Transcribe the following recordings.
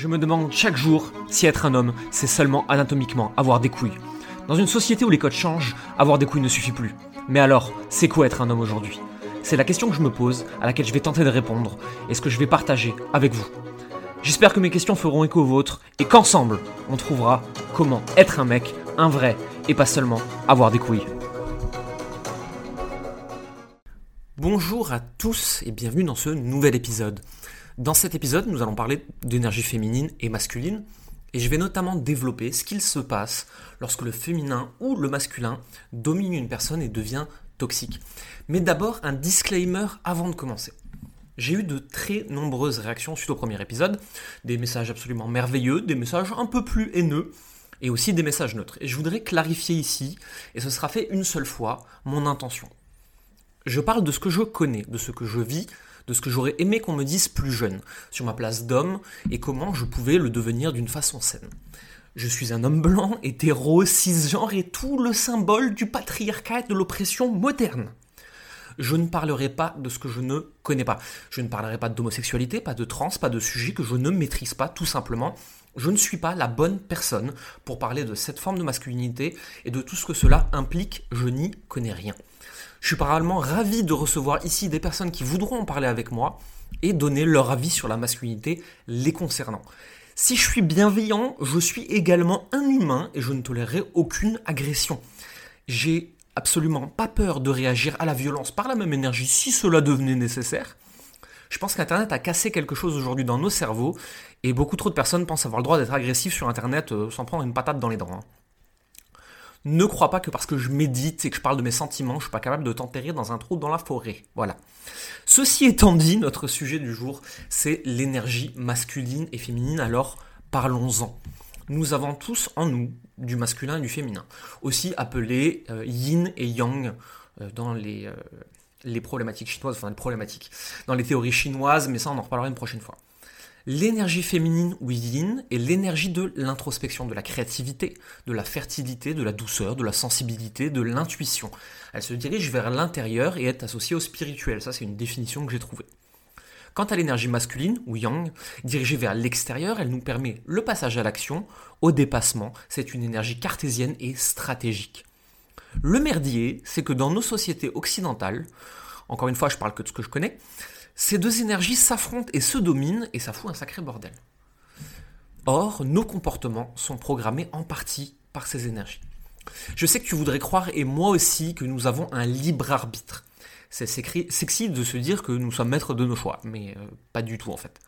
Je me demande chaque jour si être un homme, c'est seulement anatomiquement avoir des couilles. Dans une société où les codes changent, avoir des couilles ne suffit plus. Mais alors, c'est quoi être un homme aujourd'hui? C'est la question que je me pose, à laquelle je vais tenter de répondre, et ce que je vais partager avec vous. J'espère que mes questions feront écho aux vôtres, et qu'ensemble, on trouvera comment être un mec, un vrai, et pas seulement avoir des couilles. Bonjour à tous et bienvenue dans ce nouvel épisode. Dans cet épisode, nous allons parler d'énergie féminine et masculine, et je vais notamment développer ce qu'il se passe lorsque le féminin ou le masculin domine une personne et devient toxique. Mais d'abord, un disclaimer avant de commencer. J'ai eu de très nombreuses réactions suite au premier épisode, des messages absolument merveilleux, des messages un peu plus haineux, et aussi des messages neutres. Et je voudrais clarifier ici, et ce sera fait une seule fois, mon intention. Je parle de ce que je connais, de ce que je vis, de ce que j'aurais aimé qu'on me dise plus jeune, sur ma place d'homme, et comment je pouvais le devenir d'une façon saine. Je suis un homme blanc, hétéro, cisgenre et tout le symbole du patriarcat et de l'oppression moderne. Je ne parlerai pas de ce que je ne connais pas. Je ne parlerai pas d'homosexualité, pas de trans, pas de sujets que je ne maîtrise pas, tout simplement. Je ne suis pas la bonne personne pour parler de cette forme de masculinité et de tout ce que cela implique, je n'y connais rien. Je suis parallèlement ravi de recevoir ici des personnes qui voudront en parler avec moi et donner leur avis sur la masculinité les concernant. Si je suis bienveillant, je suis également un humain et je ne tolérerai aucune agression. J'ai absolument pas peur de réagir à la violence par la même énergie si cela devenait nécessaire. Je pense qu'Internet a cassé quelque chose aujourd'hui dans nos cerveaux et beaucoup trop de personnes pensent avoir le droit d'être agressifs sur Internet euh, sans prendre une patate dans les dents. Hein. Ne crois pas que parce que je médite et que je parle de mes sentiments, je suis pas capable de t'enterrer dans un trou dans la forêt. Voilà. Ceci étant dit, notre sujet du jour, c'est l'énergie masculine et féminine, alors parlons-en. Nous avons tous en nous du masculin et du féminin, aussi appelé euh, yin et yang euh, dans les, euh, les problématiques chinoises, enfin les problématiques, dans les théories chinoises, mais ça on en reparlera une prochaine fois. L'énergie féminine ou yin est l'énergie de l'introspection, de la créativité, de la fertilité, de la douceur, de la sensibilité, de l'intuition. Elle se dirige vers l'intérieur et est associée au spirituel. Ça, c'est une définition que j'ai trouvée. Quant à l'énergie masculine, ou yang, dirigée vers l'extérieur, elle nous permet le passage à l'action, au dépassement. C'est une énergie cartésienne et stratégique. Le merdier, c'est que dans nos sociétés occidentales, encore une fois, je parle que de ce que je connais, ces deux énergies s'affrontent et se dominent et ça fout un sacré bordel. Or, nos comportements sont programmés en partie par ces énergies. Je sais que tu voudrais croire, et moi aussi, que nous avons un libre arbitre. C'est sexy de se dire que nous sommes maîtres de nos choix, mais euh, pas du tout en fait.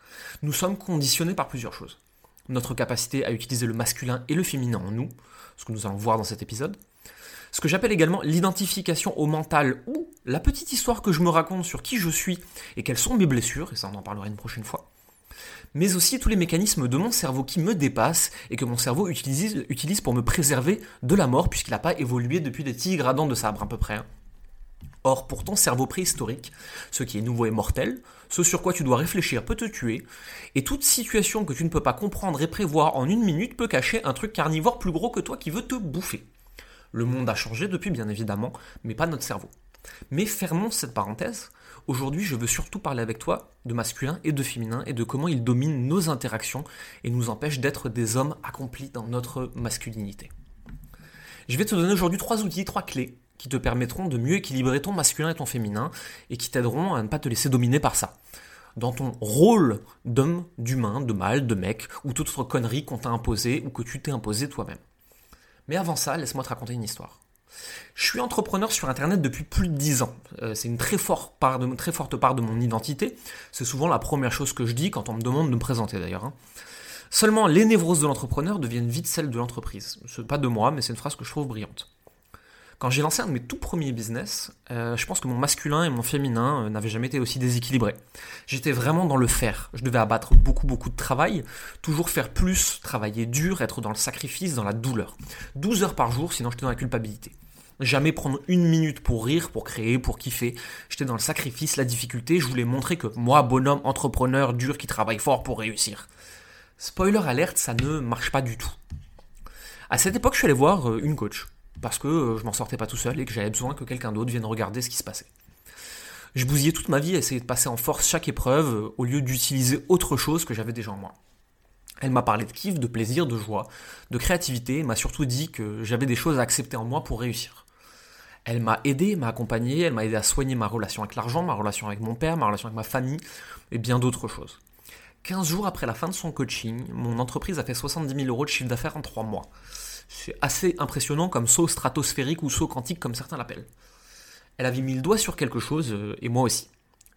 Nous sommes conditionnés par plusieurs choses. Notre capacité à utiliser le masculin et le féminin en nous, ce que nous allons voir dans cet épisode, ce que j'appelle également l'identification au mental ou la petite histoire que je me raconte sur qui je suis et quelles sont mes blessures, et ça on en parlera une prochaine fois, mais aussi tous les mécanismes de mon cerveau qui me dépassent et que mon cerveau utilise, pour me préserver de la mort puisqu'il n'a pas évolué depuis des tigres à de sabre à peu près. Hein. Or, pour ton cerveau préhistorique, ce qui est nouveau est mortel, ce sur quoi tu dois réfléchir peut te tuer, et toute situation que tu ne peux pas comprendre et prévoir en une minute peut cacher un truc carnivore plus gros que toi qui veut te bouffer. Le monde a changé depuis, bien évidemment, mais pas notre cerveau. Mais fermons cette parenthèse. Aujourd'hui, je veux surtout parler avec toi de masculin et de féminin et de comment ils dominent nos interactions et nous empêchent d'être des hommes accomplis dans notre masculinité. Je vais te donner aujourd'hui trois outils, trois clés qui te permettront de mieux équilibrer ton masculin et ton féminin et qui t'aideront à ne pas te laisser dominer par ça. Dans ton rôle d'homme, d'humain, de mâle, de mec ou toute autre connerie qu'on t'a imposé ou que tu t'es imposé toi-même. Mais avant ça, laisse-moi te raconter une histoire. Je suis entrepreneur sur Internet depuis plus de 10 ans. Euh, c'est une très, forte part de, mon identité. C'est souvent la première chose que je dis quand on me demande de me présenter d'ailleurs. Hein. Seulement, les névroses de l'entrepreneur deviennent vite celles de l'entreprise. C'est pas de moi, mais c'est une phrase que je trouve brillante. Quand j'ai lancé un de mes tout premiers business, euh, je pense que mon masculin et mon féminin euh, n'avaient jamais été aussi déséquilibrés. J'étais vraiment dans le faire. Je devais abattre beaucoup beaucoup de travail, toujours faire plus, travailler dur, être dans le sacrifice, dans la douleur. 12 heures par jour, sinon j'étais dans la culpabilité. Jamais prendre une minute pour rire, pour créer, pour kiffer. J'étais dans le sacrifice, la difficulté. Je voulais montrer que moi, bonhomme, entrepreneur, dur, qui travaille fort pour réussir. Spoiler alerte, ça ne marche pas du tout. À cette époque, je suis allé voir euh, une coach parce que euh, je m'en sortais pas tout seul et que j'avais besoin que quelqu'un d'autre vienne regarder ce qui se passait. Je bousillais toute ma vie à essayer de passer en force chaque épreuve euh, au lieu d'utiliser autre chose que j'avais déjà en moi. Elle m'a parlé de kiff, de plaisir, de joie, de créativité, m'a surtout dit que j'avais des choses à accepter en moi pour réussir. Elle m'a aidé, m'a accompagné, elle m'a aidé à soigner ma relation avec l'argent, ma relation avec mon père, ma relation avec ma famille, et bien d'autres choses. 15 jours après la fin de son coaching, mon entreprise a fait 70 000 euros de chiffre d'affaires en 3 mois. C'est assez impressionnant comme saut stratosphérique ou saut quantique comme certains l'appellent. Elle avait mis le doigt sur quelque chose, euh, et moi aussi.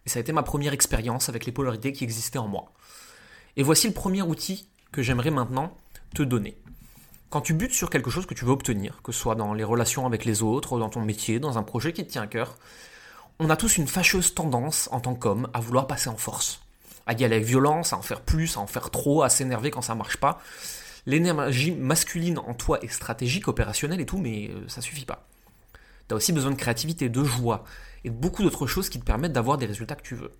Et ça a été ma première expérience avec les polarités qui existaient en moi. Et voici le premier outil que j'aimerais maintenant te donner. Quand tu butes sur quelque chose que tu veux obtenir, que ce soit dans les relations avec les autres, dans ton métier, dans un projet qui te tient à cœur, on a tous une fâcheuse tendance en tant qu'homme à vouloir passer en force, à y aller avec violence, à en faire plus, à en faire trop, à s'énerver quand ça marche pas. L'énergie masculine en toi est stratégique, opérationnelle et tout, mais euh, ça suffit pas. Tu as aussi besoin de créativité, de joie et de beaucoup d'autres choses qui te permettent d'avoir des résultats que tu veux.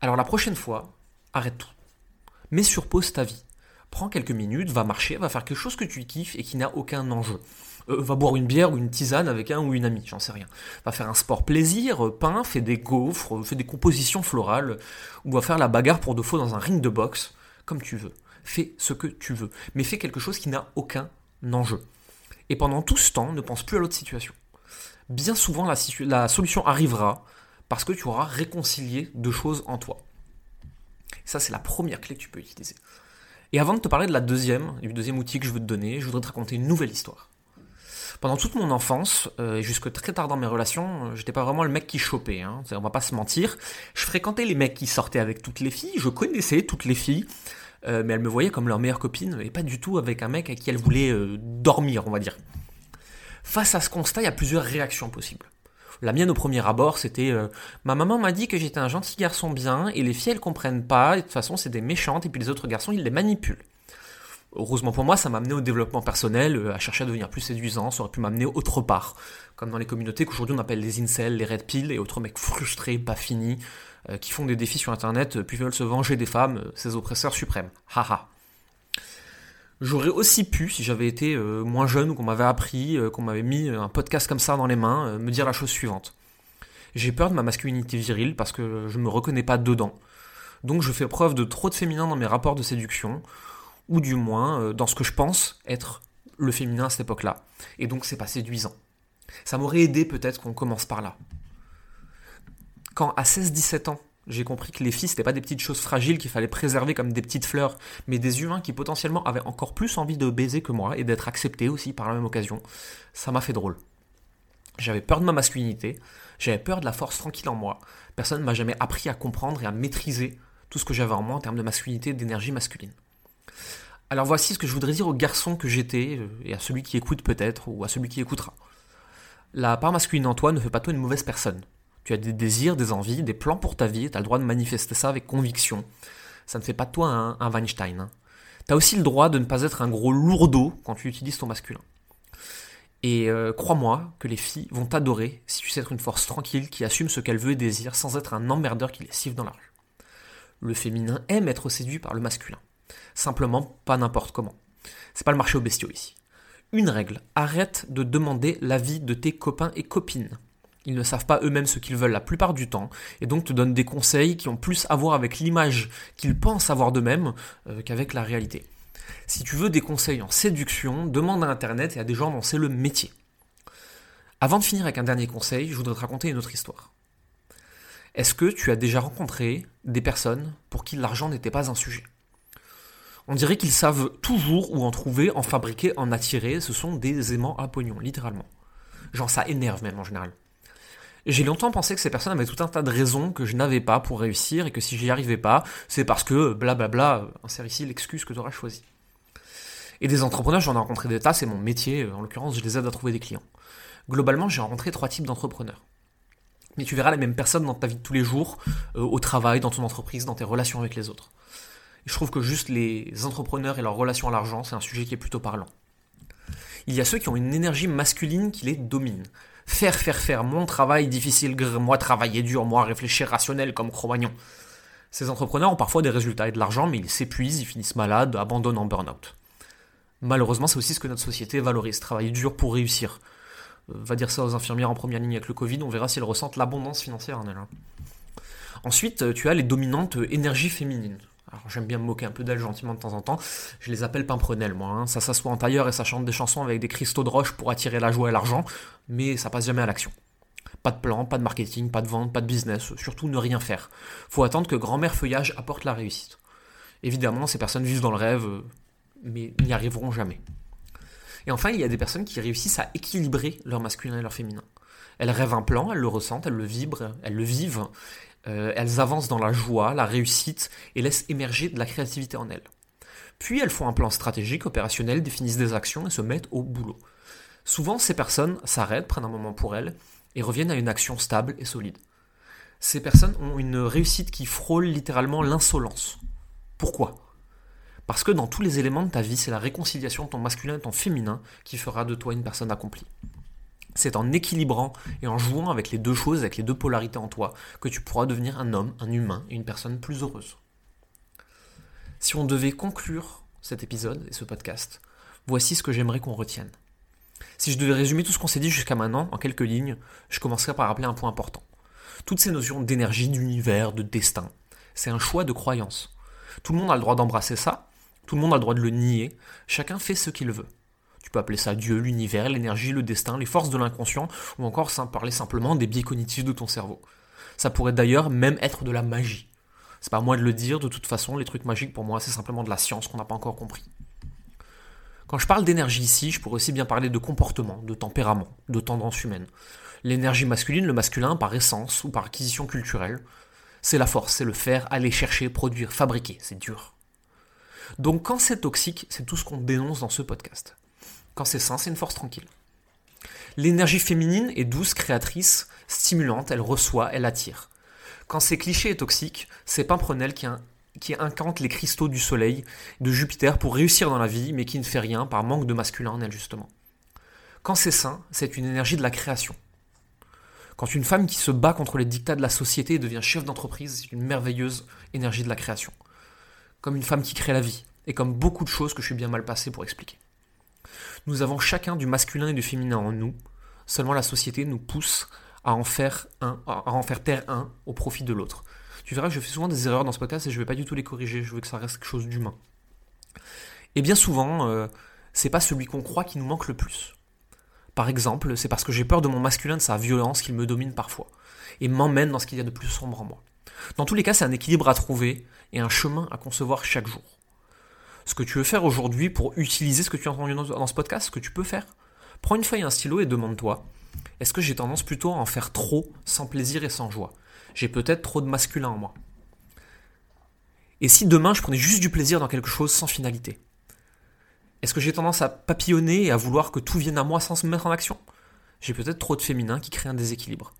Alors la prochaine fois, arrête tout. Mets sur pause ta vie prends quelques minutes, va marcher, va faire quelque chose que tu kiffes et qui n'a aucun enjeu. Euh, va boire une bière ou une tisane avec un ou une amie, j'en sais rien. Va faire un sport plaisir, euh, peint, fait des gaufres, euh, fait des compositions florales, ou va faire la bagarre pour de faux dans un ring de boxe, comme tu veux. Fais ce que tu veux, mais fais quelque chose qui n'a aucun enjeu. Et pendant tout ce temps, ne pense plus à l'autre situation. Bien souvent, la, solution arrivera parce que tu auras réconcilié deux choses en toi. Ça, c'est la première clé que tu peux utiliser. Et avant de te parler de la deuxième, du deuxième outil que je veux te donner, je voudrais te raconter une nouvelle histoire. Pendant toute mon enfance, euh, et jusque très tard dans mes relations, euh, j'étais pas vraiment le mec qui chopait, hein, on va pas se mentir. Je fréquentais les mecs qui sortaient avec toutes les filles, je connaissais toutes les filles, euh, mais elles me voyaient comme leur meilleure copine, et pas du tout avec un mec avec qui elles voulaient dormir, on va dire. Face à ce constat, il y a plusieurs réactions possibles. La mienne au premier abord, c'était ma maman m'a dit que j'étais un gentil garçon bien et les filles elles comprennent pas, et de toute façon c'est des méchantes et puis les autres garçons ils les manipulent. Heureusement pour moi, ça m'a amené au développement personnel, euh, à chercher à devenir plus séduisant, ça aurait pu m'amener autre part, comme dans les communautés qu'aujourd'hui on appelle les incels, les red pill et autres mecs frustrés, pas finis, euh, qui font des défis sur internet, puis veulent se venger des femmes, ces oppresseurs suprêmes. Haha. J'aurais aussi pu, si j'avais été euh, moins jeune ou qu'on m'avait appris, euh, qu'on m'avait mis un podcast comme ça dans les mains, euh, me dire la chose suivante. J'ai peur de ma masculinité virile parce que je me reconnais pas dedans. Donc je fais preuve de trop de féminin dans mes rapports de séduction, ou du moins dans ce que je pense être le féminin à cette époque-là. Et donc c'est pas séduisant. Ça m'aurait aidé peut-être qu'on commence par là. Quand à 16-17 ans, j'ai compris que les filles, c'était pas des petites choses fragiles qu'il fallait préserver comme des petites fleurs, mais des humains qui potentiellement avaient encore plus envie de baiser que moi et d'être acceptés aussi par la même occasion. Ça m'a fait drôle. J'avais peur de ma masculinité, j'avais peur de la force tranquille en moi. Personne ne m'a jamais appris à comprendre et à maîtriser tout ce que j'avais en moi en termes de masculinité et d'énergie masculine. Alors voici ce que je voudrais dire au garçon que j'étais, euh, et à celui qui écoute peut-être, ou à celui qui écoutera. La part masculine en toi ne fait pas toi une mauvaise personne. Tu as des désirs, des envies, des plans pour ta vie, tu as le droit de manifester ça avec conviction. Ça ne fait pas de toi un, Weinstein. Hein. Tu as aussi le droit de ne pas être un gros lourdeau quand tu utilises ton masculin. Et euh, crois-moi que les filles vont t'adorer si tu sais être une force tranquille qui assume ce qu'elle veut et désire sans être un emmerdeur qui les siffle dans la rue. Le féminin aime être séduit par le masculin. Simplement pas n'importe comment. C'est pas le marché aux bestiaux ici. Une règle, arrête de demander l'avis de tes copains et copines. Ils ne savent pas eux-mêmes ce qu'ils veulent la plupart du temps, et donc te donnent des conseils qui ont plus à voir avec l'image qu'ils pensent avoir d'eux-mêmes euh, qu'avec la réalité. Si tu veux des conseils en séduction, demande à Internet et à des gens dont c'est le métier. Avant de finir avec un dernier conseil, je voudrais te raconter une autre histoire. Est-ce que tu as déjà rencontré des personnes pour qui l'argent n'était pas un sujet? On dirait qu'ils savent toujours où en trouver, en fabriquer, en attirer. Ce sont des aimants à pognon, littéralement. Genre ça énerve même en général. J'ai longtemps pensé que ces personnes avaient tout un tas de raisons que je n'avais pas pour réussir et que si j'y arrivais pas, c'est parce que blablabla, insère ici l'excuse que tu auras choisie. Et des entrepreneurs, j'en ai rencontré des tas, c'est mon métier, en l'occurrence, je les aide à trouver des clients. Globalement, j'ai rencontré trois types d'entrepreneurs. Mais tu verras les mêmes personnes dans ta vie de tous les jours, euh, au travail, dans ton entreprise, dans tes relations avec les autres. Je trouve que juste les entrepreneurs et leur relation à l'argent, c'est un sujet qui est plutôt parlant. Il y a ceux qui ont une énergie masculine qui les domine. Faire, faire, faire, mon travail difficile, moi travailler dur, moi réfléchir rationnel comme Cro-Magnon. Ces entrepreneurs ont parfois des résultats et de l'argent, mais ils s'épuisent, ils finissent malades, abandonnent en burn-out. Malheureusement, c'est aussi ce que notre société valorise, travailler dur pour réussir. Euh, va dire ça aux infirmières en première ligne avec le Covid, on verra si elles ressentent l'abondance financière en elles. Hein. Ensuite, tu as les dominantes énergies féminines. Alors j'aime bien me moquer un peu d'elles gentiment de temps en temps, je les appelle pimprenelles moi, hein. ça s'assoit en tailleur et ça chante des chansons avec des cristaux de roche pour attirer la joie et l'argent, mais ça passe jamais à l'action. Pas de plan, pas de marketing, pas de vente, pas de business, surtout ne rien faire. Faut attendre que grand-mère feuillage apporte la réussite. Évidemment, ces personnes vivent dans le rêve, mais n'y arriveront jamais. Et enfin, il y a des personnes qui réussissent à équilibrer leur masculin et leur féminin. Elles rêvent un plan, elles le ressentent, elles le vibrent, elles le vivent, euh, elles avancent dans la joie, la réussite et laissent émerger de la créativité en elles. Puis elles font un plan stratégique, opérationnel, définissent des actions et se mettent au boulot. Souvent, ces personnes s'arrêtent, prennent un moment pour elles et reviennent à une action stable et solide. Ces personnes ont une réussite qui frôle littéralement l'insolence. Pourquoi? Parce que dans tous les éléments de ta vie, c'est la réconciliation de ton masculin et ton féminin qui fera de toi une personne accomplie. C'est en équilibrant et en jouant avec les deux choses, avec les deux polarités en toi, que tu pourras devenir un homme, un humain et une personne plus heureuse. Si on devait conclure cet épisode et ce podcast, voici ce que j'aimerais qu'on retienne. Si je devais résumer tout ce qu'on s'est dit jusqu'à maintenant en quelques lignes, je commencerai par rappeler un point important. Toutes ces notions d'énergie, d'univers, de destin, c'est un choix de croyance. Tout le monde a le droit d'embrasser ça, tout le monde a le droit de le nier, chacun fait ce qu'il veut. Tu peux appeler ça Dieu, l'univers, l'énergie, le destin, les forces de l'inconscient, ou encore parler simplement des biais cognitifs de ton cerveau. Ça pourrait d'ailleurs même être de la magie. C'est pas à moi de le dire, de toute façon, les trucs magiques pour moi, c'est simplement de la science qu'on n'a pas encore compris. Quand je parle d'énergie ici, je pourrais aussi bien parler de comportement, de tempérament, de tendance humaine. L'énergie masculine, le masculin, par essence ou par acquisition culturelle, c'est la force, c'est le faire, aller chercher, produire, fabriquer, c'est dur. Donc quand c'est toxique, c'est tout ce qu'on dénonce dans ce podcast. Quand c'est sain, c'est une force tranquille. L'énergie féminine est douce, créatrice, stimulante, elle reçoit, elle attire. Quand c'est cliché et toxique, c'est Pimprenel qui, incante les cristaux du soleil, de Jupiter pour réussir dans la vie, mais qui ne fait rien par manque de masculin en elle. Quand c'est sain, c'est une énergie de la création. Quand une femme qui se bat contre les dictats de la société devient chef d'entreprise, c'est une merveilleuse énergie de la création. Comme une femme qui crée la vie, et comme beaucoup de choses que je suis bien mal passé pour expliquer. Nous avons chacun du masculin et du féminin en nous, seulement la société nous pousse à en faire taire un au profit de l'autre. Tu verras que je fais souvent des erreurs dans ce podcast et je ne vais pas du tout les corriger, je veux que ça reste quelque chose d'humain. Et bien souvent, euh, c'est pas celui qu'on croit qui nous manque le plus. Par exemple, c'est parce que j'ai peur de mon masculin, de sa violence, qu'il me domine parfois, et m'emmène dans ce qu'il y a de plus sombre en moi. Dans tous les cas, c'est un équilibre à trouver et un chemin à concevoir chaque jour ce que tu veux faire aujourd'hui pour utiliser ce que tu as entendu dans ce podcast, ce que tu peux faire. Prends une feuille et un stylo et demande-toi, est-ce que j'ai tendance plutôt à en faire trop sans plaisir et sans joie? J'ai peut-être trop de masculin en moi. Et si demain je prenais juste du plaisir dans quelque chose sans finalité? Est-ce que j'ai tendance à papillonner et à vouloir que tout vienne à moi sans se mettre en action? J'ai peut-être trop de féminin qui crée un déséquilibre.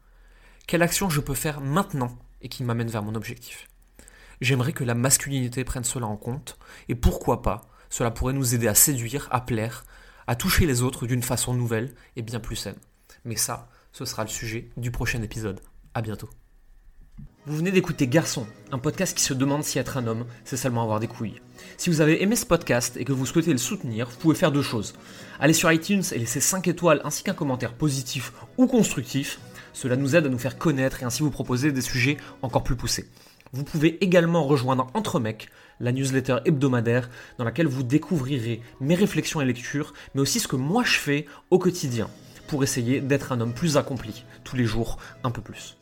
Quelle action je peux faire maintenant et qui m'amène vers mon objectif? J'aimerais que la masculinité prenne cela en compte, et pourquoi pas, cela pourrait nous aider à séduire, à plaire, à toucher les autres d'une façon nouvelle et bien plus saine. Mais ça, ce sera le sujet du prochain épisode. A bientôt. Vous venez d'écouter Garçon, un podcast qui se demande si être un homme, c'est seulement avoir des couilles. Si vous avez aimé ce podcast et que vous souhaitez le soutenir, vous pouvez faire deux choses. Allez sur iTunes et laissez 5 étoiles ainsi qu'un commentaire positif ou constructif. Cela nous aide à nous faire connaître et ainsi vous proposer des sujets encore plus poussés. Vous pouvez également rejoindre Entre Mecs, la newsletter hebdomadaire dans laquelle vous découvrirez mes réflexions et lectures, mais aussi ce que moi je fais au quotidien pour essayer d'être un homme plus accompli, tous les jours un peu plus.